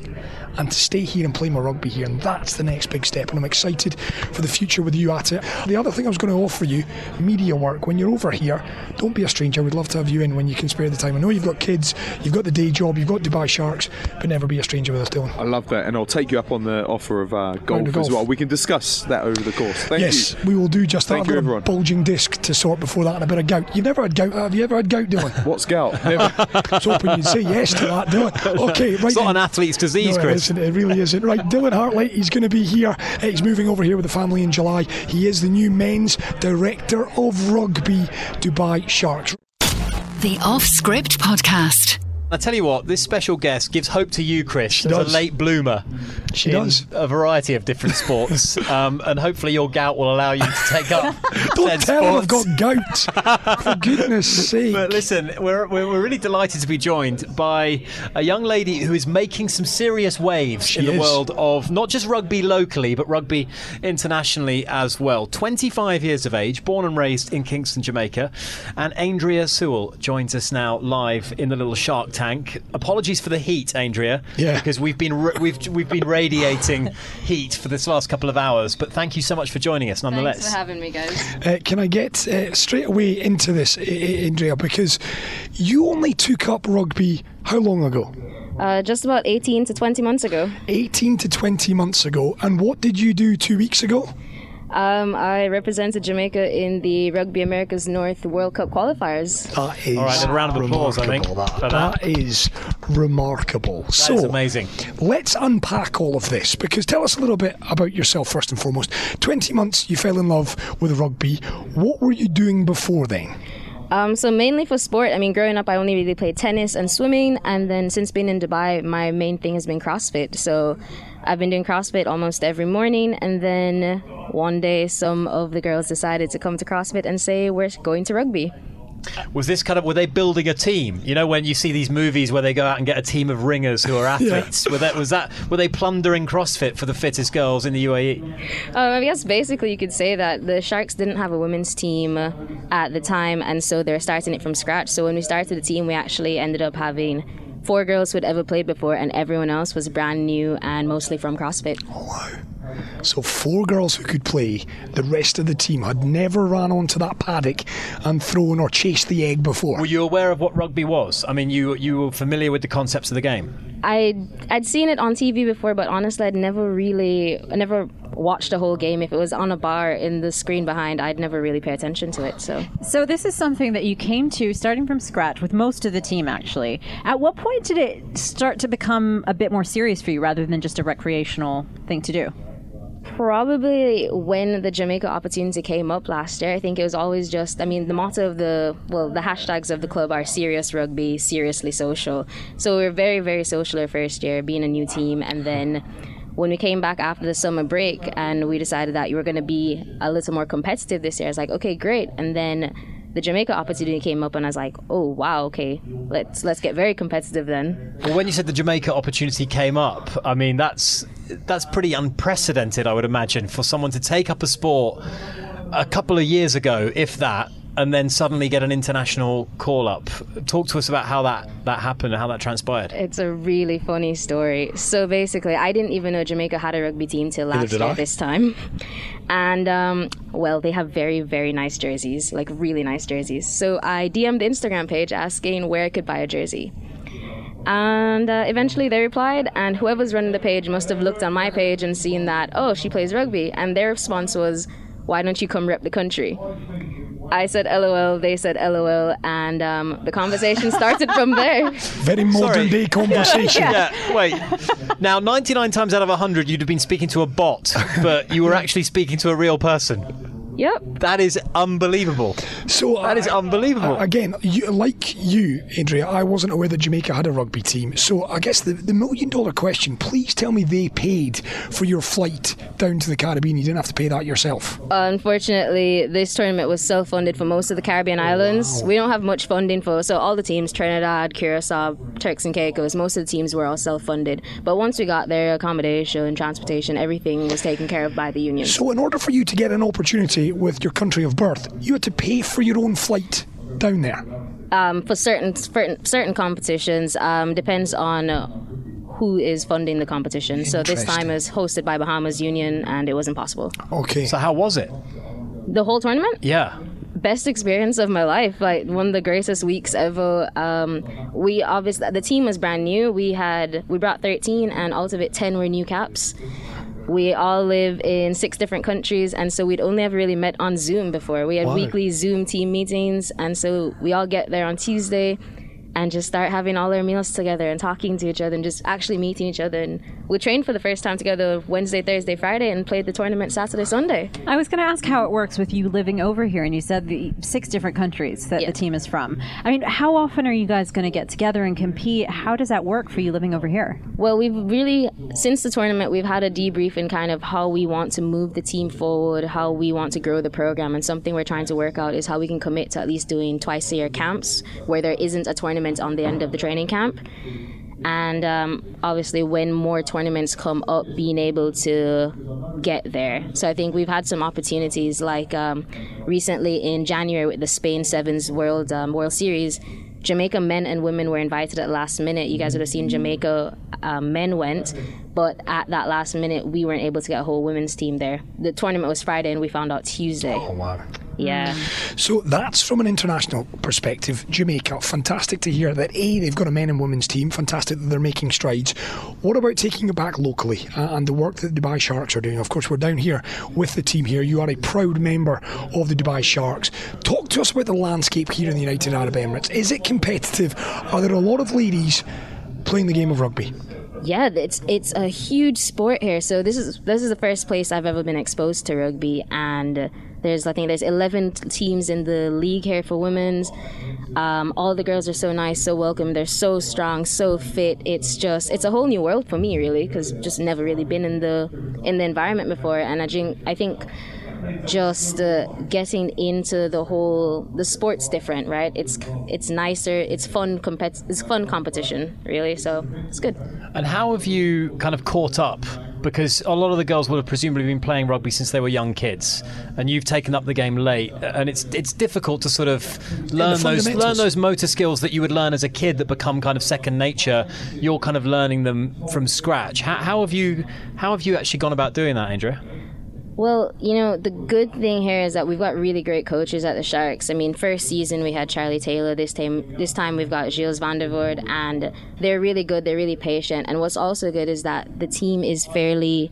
and to stay here and play my rugby here. And that's the next big step. And I'm excited for the future with you at it. The other thing I was going to offer you media work. When you're over here, don't be a stranger. We'd love to have you in when you can spare the time. I know you've got kids, you've got the day job, you've got Dubai Sharks, but never be a stranger with us, Dylan. I love that, and I'll take you up on the offer of uh, golf, of golf. as well. We can discuss that over the course. Thank yes, you. we will do just that. Thank I've you, everyone. a bulging disc to sort before that and a bit of gout. You've never had gout, have you ever had gout, Dylan? What's gout? Never. I was hoping you'd say yes to that, Dylan. Okay, right. It's not an athlete's disease, no, Chris. isn't. It really isn't. Right, Dylan Hartley, he's going to be here uh, he's moving over here with the family in July. He is the new men's director of rugby, Dubai Sharks. The Off Script Podcast. I tell you what, this special guest gives hope to you, Chris, as does. a late bloomer. She does. a variety of different sports, um, and hopefully your gout will allow you to take up. Don't tell him I've got gout. For goodness sake. But listen, we're, we're, we're really delighted to be joined by a young lady who is making some serious waves She in the world of not just rugby locally, but rugby internationally as well. 25 years of age, born and raised in Kingston, Jamaica. And Andrea Sewell joins us now live in the little Shark Tank. Apologies for the heat, Andrea, Yeah. because we've been ra- we've we've been radiating heat for this last couple of hours. But thank you so much for joining us, nonetheless. Thanks for having me, guys. Uh, can I get uh, straight away into this, I- I- Andrea? Because you only took up rugby how long ago? Uh, just about 18 to 20 months ago, 18 to 20 months ago. And what did you do two weeks ago? Um, I represented Jamaica in the Rugby Americas North World Cup qualifiers. That is All right, then a round of applause, I think, That, that. that is remarkable. That so is amazing. Let's unpack all of this because tell us a little bit about yourself first and foremost. 20 months you fell in love with rugby. What were you doing before then? Um, so mainly for sport. I mean, growing up, I only really played tennis and swimming, and then since being in Dubai, my main thing has been CrossFit. So I've been doing CrossFit almost every morning, and then one day, some of the girls decided to come to CrossFit and say we're going to rugby. Was this kind of were they building a team? You know, when you see these movies where they go out and get a team of ringers who are athletes. Were that was that were they plundering CrossFit for the fittest girls in the? UAE? Um, I guess basically you could say that the Sharks didn't have a women's team at the time, and so they're starting it from scratch. So when we started the team, we actually ended up having four girls who had ever played before, and everyone else was brand new and mostly from CrossFit. Oh, wow! So four girls who could play. The rest of the team had never ran onto that paddock and thrown or chased the egg before. Were you aware of what rugby was? I mean, you you were familiar with the concepts of the game. I I'd seen it on TV before, but honestly, I'd never really, I never watched a whole game. If it was on a bar in the screen behind, I'd never really pay attention to it. So So this is something that you came to starting from scratch with most of the team actually. At what point did it start to become a bit more serious for you rather than just a recreational thing to do? Probably when the Jamaica opportunity came up last year, I think it was always just, I mean, the motto of the, well, the hashtags of the club are serious rugby, seriously social. So we were very, very social our first year, being a new team. And then when we came back after the summer break and we decided that you were going to be a little more competitive this year, I was like, okay, great. And then the Jamaica opportunity came up and I was like, oh, wow, okay, let's, let's get very competitive then. Well, when you said the Jamaica opportunity came up, I mean that's that's pretty unprecedented, I would imagine, for someone to take up a sport a couple of years ago, if that, and then suddenly get an international call up. Talk to us about how that that happened and how that transpired. It's a really funny story. So basically, I didn't even know Jamaica had a rugby team till last year I. this time. And um, well, they have very, very nice jerseys, like really nice jerseys. So I DM'd the Instagram page asking where I could buy a jersey. And uh, eventually they replied, and whoever's running the page must have looked on my page and seen that, oh, she plays rugby. And their response was, why don't you come rep the country? I said LOL, they said LOL, and um, the conversation started from there. Very modern Sorry. day conversation. Yeah, wait. Now, 99 times out of 100, you'd have been speaking to a bot, but you were actually speaking to a real person. Yep. That is unbelievable. So That is I- unbelievable. I- Again, you, like you, Andrea, I wasn't aware that Jamaica had a rugby team. So I guess the, the million dollar question: Please tell me they paid for your flight down to the Caribbean. You didn't have to pay that yourself. Unfortunately, this tournament was self-funded for most of the Caribbean oh, islands. We don't have much funding for, so all the teams, Trinidad, Curacao, Turks and Caicos, most of the teams were all self-funded. But once we got there, accommodation, transportation, everything was taken care of by the union. So in order for you to get an opportunity with your country of birth, you had to pay for your own flight down there. Um, for certain certain certain competitions, um, depends on. Uh, who is funding the competition? So this time is hosted by Bahamas Union, and it was impossible. Okay. So, how was it? The whole tournament, Yeah. best experience of my life like one of the greatest weeks ever um, we obviously the team was brand new we had we brought 13 and out of it 10 were new caps we all live in six different countries and so we'd only ever really met on zoom before. We had weekly zoom team meetings and so we all get there on tuesday and just start having all our meals together and talking to each other and just actually meeting each other and we trained for the first time together Wednesday, Thursday, Friday, and played the tournament Saturday, Sunday. I was going to ask how it works with you living over here, and you said the six different countries that Yeah. the team is from. I mean, how often are you guys going to get together and compete? How does that work for you living over here? Well, we've really, since the tournament, we've had a debrief in kind of how we want to move the team forward, how we want to grow the program. And something we're trying to work out is how we can commit to at least doing twice a year camps where there isn't a tournament on the end of the training camp. And um, obviously, when more tournaments come up, being able to get there. So I think we've had some opportunities, like um, recently in January with the Spain Sevens World um, World Series. Jamaica men and women were invited at last minute. You guys would have seen Jamaica um, men went, but at that last minute, we weren't able to get a whole women's team there. The tournament was Friday, and we found out Tuesday. Oh, wow. Yeah. So that's from an international perspective. Jamaica, fantastic to hear that A, they've got a men and women's team, fantastic that they're making strides. What about taking it back locally uh, and the work that the Dubai Sharks are doing? Of course, we're down here with the team here. You are a proud member of the Dubai Sharks. Talk to us about the landscape here in the United Arab Emirates. Is it competitive? Are there a lot of ladies playing the game of rugby? Yeah, it's it's a huge sport here. So this is this is the first place I've ever been exposed to rugby, and there's I think there's 11 teams in the league here for women's. Um, all the girls are so nice, so welcome. They're so strong, so fit. It's just it's a whole new world for me, really, because just never really been in the in the environment before, and I think I think just uh, getting into the whole the sport's different right it's it's nicer it's fun compet- it's fun competition really so it's good And how have you kind of caught up? Because a lot of the girls would have presumably been playing rugby since they were young kids, and you've taken up the game late, and it's it's difficult to sort of learn those learn those motor skills that you would learn as a kid that become kind of second nature. You're kind of learning them from scratch. How, how have you how have you actually gone about doing that, Andrea? Well, you know, the good thing here is that we've got really great coaches at the Sharks. I mean, first season we had Charlie Taylor. This time, this time we've got Gilles van der Voort, and they're really good. They're really patient. And what's also good is that the team is fairly,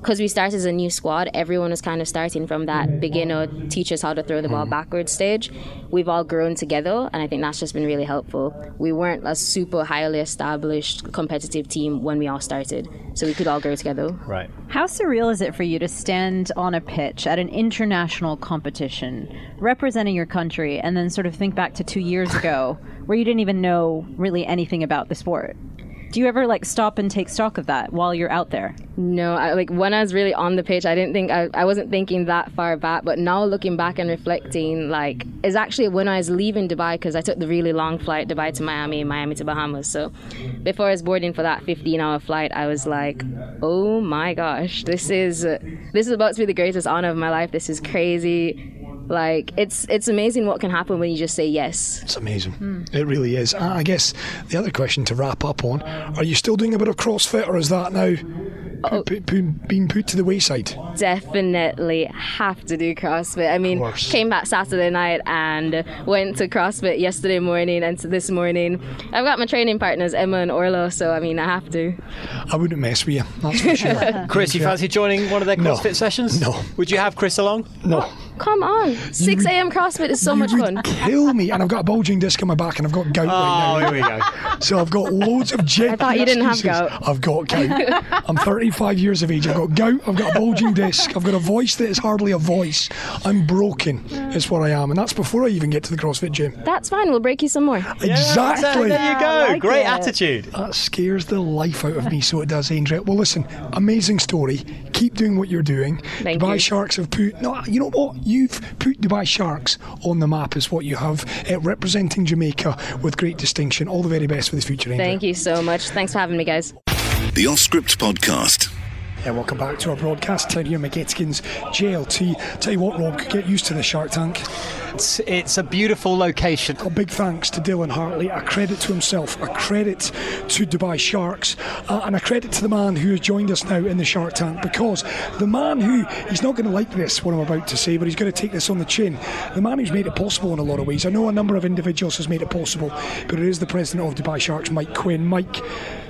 because we started as a new squad. Everyone was kind of starting from that beginner, teach us how to throw the ball backwards stage. We've all grown together, and I think that's just been really helpful. We weren't a super highly established competitive team when we all started, so we could all grow together. Right. How surreal is it for you to stand on a pitch at an international competition representing your country and then sort of think back to two years ago where you didn't even know really anything about the sport? Do you ever like stop and take stock of that while you're out there? No, I, like when I was really on the pitch, I didn't think I, I wasn't thinking that far back. But now looking back and reflecting, like it's actually when I was leaving Dubai because I took the really long flight Dubai to Miami, Miami to Bahamas. So before I was boarding for that 15-hour flight, I was like, oh my gosh, this is this is about to be the greatest honor of my life. This is crazy. Like it's it's amazing what can happen when you just say yes. It's amazing. Hmm. It really is. I guess the other question to wrap up on are you still doing a bit of CrossFit or is that now pu- pu- pu- being put to the wayside? definitely have to do CrossFit. I mean, came back Saturday night and went to CrossFit yesterday morning and to this morning. I've got my training partners, Emma and Orla, so I mean, I have to. I wouldn't mess with you, that's for sure. Chris, you fancy joining one of their No. CrossFit sessions? No. Would you have Chris along? No. Come on, 6 a.m. CrossFit is so you much would fun. kill me. And I've got a bulging disc in my back and I've got gout Oh, right now. here we go. So I've got loads of genuine I thought you didn't have gout. I've got gout. I'm 35 years of age. I've got gout. I've got a bulging disc. I've got a voice that is hardly a voice. I'm broken. Is what I am, and that's before I even get to the CrossFit gym. That's fine. We'll break you some more. exactly. There you go. I like Great it. attitude. That scares the life out of me, so it does, Andrea. Well, listen, amazing story. Keep doing what you're doing. Thank Dubai you. Sharks have put, no, you know what? You've put Dubai Sharks on the map, is what you have, uh, representing Jamaica with great distinction. All the very best for the future, Andrea. Thank you so much. Thanks for having me, guys. The Off Script Podcast. Yeah, welcome back to our broadcast. Down here, McGettigan's JLT. Tell you what, Rob, get used to the Shark Tank. It's, it's a beautiful location. A big thanks to Dylan Hartley, a credit to himself, a credit to Dubai Sharks, uh, and a credit to the man who has joined us now in the Shark Tank because the man who, he's not going to like this, what I'm about to say, but he's going to take this on the chin. The man who's made it possible in a lot of ways. I know a number of individuals has made it possible, but it is the president of Dubai Sharks, Mike Quinn. Mike,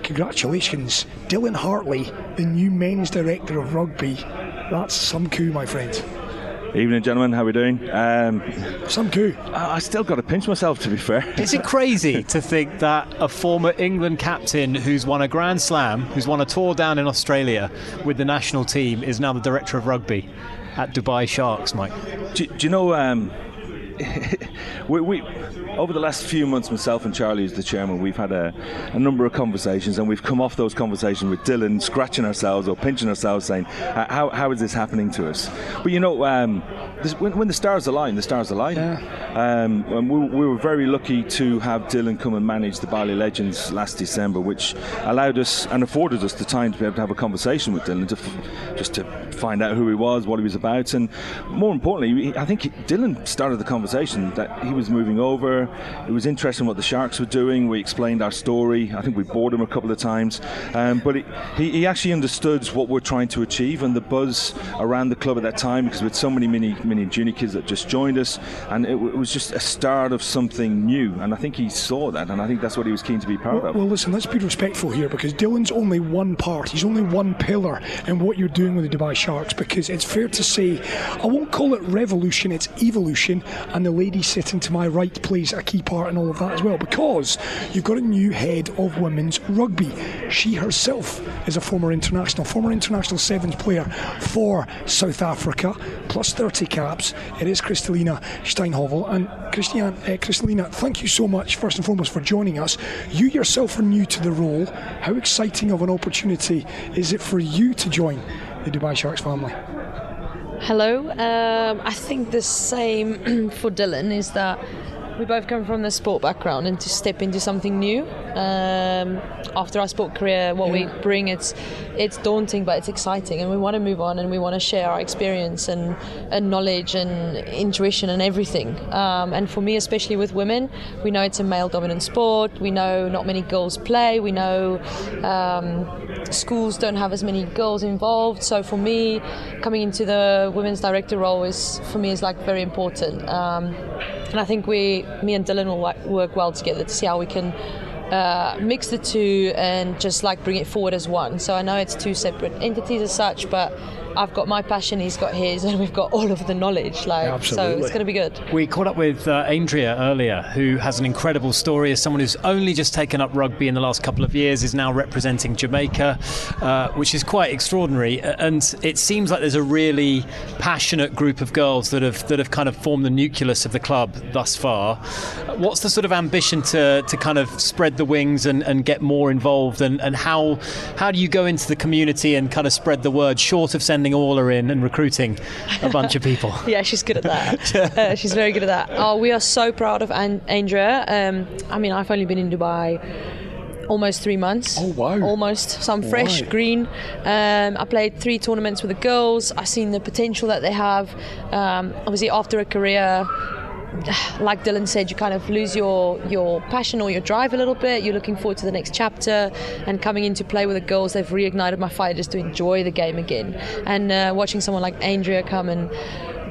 congratulations. Dylan Hartley, the new men's director of rugby. That's some coup, my friend. Evening, gentlemen. How are we doing? Um, Some coup. I, I still got to pinch myself, to be fair. Is it crazy to think that a former England captain who's won a Grand Slam, who's won a tour down in Australia with the national team, is now the director of rugby at Dubai Sharks, Mike? Do, do you know? Um, we, we, over the last few months, myself and Charlie, as the chairman, we've had a, a, number of conversations, and we've come off those conversations with Dylan, scratching ourselves or pinching ourselves, saying, "How, how is this happening to us?" But you know, um, this, when, when, the stars align, the stars align. Yeah. Um, and we, we, were very lucky to have Dylan come and manage the Bali Legends last December, which allowed us and afforded us the time to be able to have a conversation with Dylan, to f- just to find out who he was, what he was about, and more importantly, I think Dylan started the conversation that he was moving over. It was interesting what the Sharks were doing. We explained our story. I think we bored him a couple of times, um, but it, he, he, actually understood what we're trying to achieve and the buzz around the club at that time because with so many mini mini junior kids that just joined us, and it, it, was just a start of something new. And I think he saw that, and I think that's what he was keen to be part well, of. Well, listen, let's be respectful here because Dylan's only one part. He's only one pillar in what you're doing with the Dubai Sharks because it's fair to say, I won't call it revolution, it's evolution, and the lady sitting to my right plays a key part in all of that as well because you've got a new head of women's rugby. She herself is a former international, former international sevens player for South Africa, plus 30 caps. It is Kristalina Steinhovel. And Christian, uh, Kristalina, thank you so much, first and foremost, for joining us. You yourself are new to the role. How exciting of an opportunity is it for you to join the Dubai Sharks family? Hello. Um, I think the same for Dylan is that we both come from the sport background and to step into something new um, after our sport career what yeah. we bring it's it's daunting but it's exciting and we want to move on and we want to share our experience and, and knowledge and intuition and everything. Um, and for me especially with women we know it's a male dominant sport we know not many girls play we know um, schools don't have as many girls involved. So for me coming into the women's director role is for me is like very important. Um, and I think we, me and Dylan will work well together to see how we can uh, mix the two and just like bring it forward as one. So I know it's two separate entities as such, but I've got my passion, he's got his, and we've got all of the knowledge. Like, Absolutely. so it's going to be good. We caught up with uh, Andrea earlier, who has an incredible story as someone who's only just taken up rugby in the last couple of years, is now representing Jamaica, uh, which is quite extraordinary. And it seems like there's a really passionate group of girls that have that have kind of formed the nucleus of the club thus far. What's the sort of ambition to, to kind of spread the wings and, and get more involved? And, and how how do you go into the community and kind of spread the word, short of sending sending Orla in and recruiting a bunch of people. yeah, she's good at that. uh, she's very good at that. Oh, we are so proud of An- Andrea. Um, I mean, I've only been in Dubai almost three months. Oh wow! Almost. So I'm fresh, wow. green. Um, I played three tournaments with the girls. I've seen the potential that they have. Um, obviously, after a career like Dylan said, you kind of lose your your passion or your drive a little bit. You're looking forward to the next chapter, and coming into play with the girls, they've reignited my fire just to enjoy the game again. And uh, watching someone like Andrea come and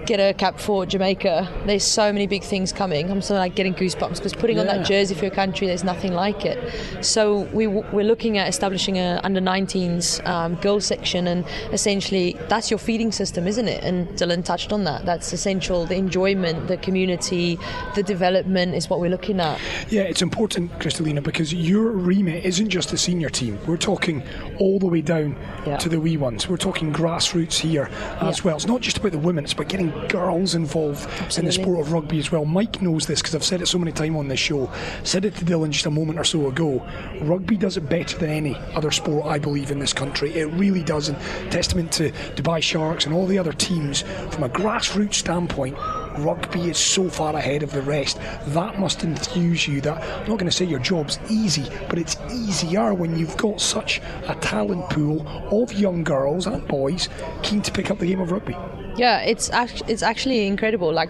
get a cap for Jamaica. There's so many big things coming. I'm sort of like getting goosebumps because putting yeah. on that jersey for your country, there's nothing like it. So we we're looking at establishing a under 19s um, girls section, and essentially that's your feeding system, isn't it? And Dylan touched on that. That's essential. The enjoyment, the community, the development is what we're looking at. Yeah, it's important, Kristalina, because your remit isn't just the senior team. We're talking all the way down yeah. to the wee ones. We're talking grassroots here as yeah. well. It's not just about the women; it's about getting girls involved Absolutely. in the sport of rugby as well. Mike knows this because I've said it so many times on this show. Said it to Dylan just a moment or so ago. Rugby does it better than any other sport, I believe, in this country. It really does. And testament to Dubai Sharks and all the other teams from a grassroots standpoint rugby is so far ahead of the rest. That must enthuse you that I'm not going to say your job's easy, but it's easier when you've got such a talent pool of young girls and boys keen to pick up the game of rugby. Yeah, it's act- it's actually incredible. Like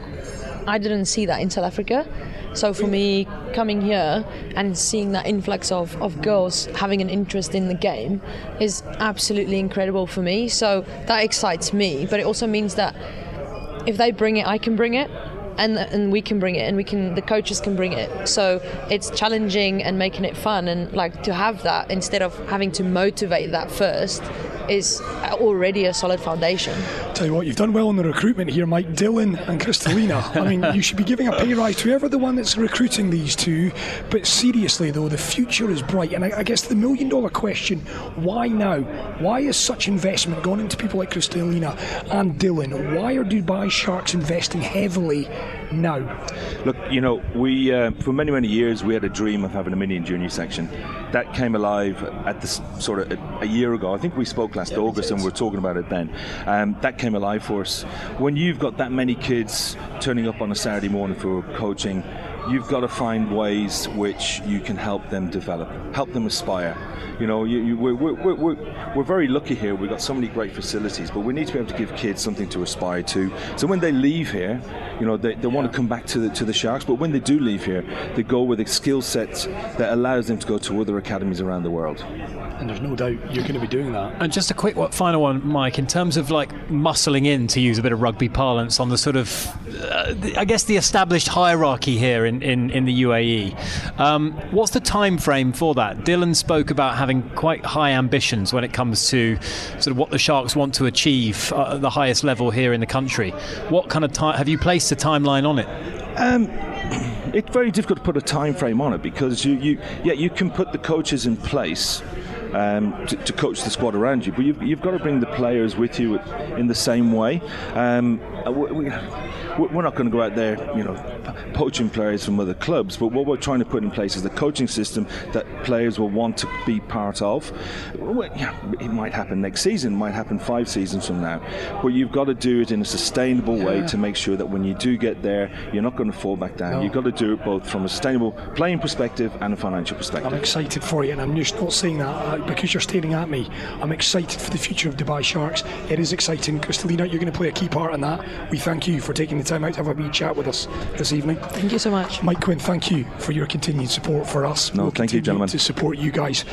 I didn't see that in South Africa. So for me, coming here and seeing that influx of, of girls having an interest in the game is absolutely incredible for me. So that excites me, but it also means that if they bring it, I can bring it. And, and we can bring it and we can the coaches can bring it so it's challenging and making it fun and like to have that instead of having to motivate that first is already a solid foundation. Tell you what, you've done well on the recruitment here, Mike. Dylan and Kristalina. I mean, you should be giving a pay rise to whoever the one that's recruiting these two. But seriously, though, the future is bright. And I, I guess the million dollar question why now? Why is such investment gone into people like Kristalina and Dylan? Why are Dubai Sharks investing heavily now? Look, you know, we uh, for many many years we had a dream of having a mini and junior section. That came alive at this sort of a, a year ago. I think we spoke last yeah, August and we were talking about it then. Um, that came alive for us. When you've got that many kids turning up on a Saturday morning for coaching, you've got to find ways which you can help them develop, help them aspire. You know, you, you, we're, we're, we're, we're, very lucky here. We've got so many great facilities, but we need to be able to give kids something to aspire to. So when they leave here, you know, they, they want to come back to the, to the Sharks, but when they do leave here, they go with a skill set that allows them to go to other academies around the world. And there's no doubt you're going to be doing that. And just a quick final one, Mike, in terms of like muscling in, to use a bit of rugby parlance, on the sort of, uh, I guess, the established hierarchy here in, in, in the UAE. Um, what's the time frame for that? Dylan spoke about having quite high ambitions when it comes to sort of what the Sharks want to achieve at the highest level here in the country. What kind of time have you placed a timeline on it? Um, it's very difficult to put a time frame on it because you, you yeah you can put the coaches in place um, to, to, coach the squad around you. But you've, you've, got to bring the players with you in the same way. Um, we, we're not going to go out there, you know, poaching players from other clubs. But what we're trying to put in place is the coaching system that players will want to be part of. Well, yeah, it might happen next season, it might happen five seasons from now. But you've got to do it in a sustainable yeah. way to make sure that when you do get there, you're not going to fall back down. No. You've got to do it both from a sustainable playing perspective and a financial perspective. I'm excited for you, and I'm just not saying that because you're staring at me. I'm excited for the future of Dubai Sharks. It is exciting. Kristalina, you're going to play a key part in that. We thank you for taking the time out to have a wee chat with us this evening. Thank you so much. Mike Quinn, thank you for your continued support for us. No, we'll thank you, gentlemen. To support you guys.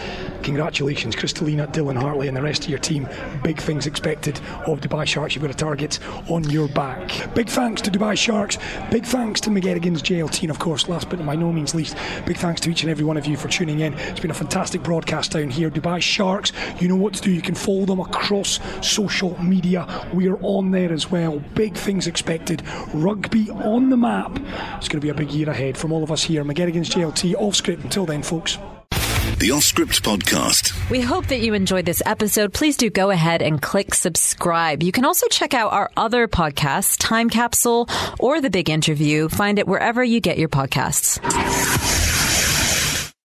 Congratulations, Kristalina, Dylan Hartley, and the rest of your team. Big things expected of Dubai Sharks. You've got a target on your back. Big thanks to Dubai Sharks. Big thanks to McGettigan's JLT, and of course, last but by no means least, big thanks to each and every one of you for tuning in. It's been a fantastic broadcast down here. Dubai Sharks, you know what to do. You can follow them across social media. We are on there as well. Big things expected. Rugby on the map. It's going to be a big year ahead from all of us here. McGettigan's JLT off script. Until then, folks. The Off Script Podcast. We hope that you enjoyed this episode. Please do go ahead and click subscribe. You can also check out our other podcasts, Time Capsule or The Big Interview. Find it wherever you get your podcasts.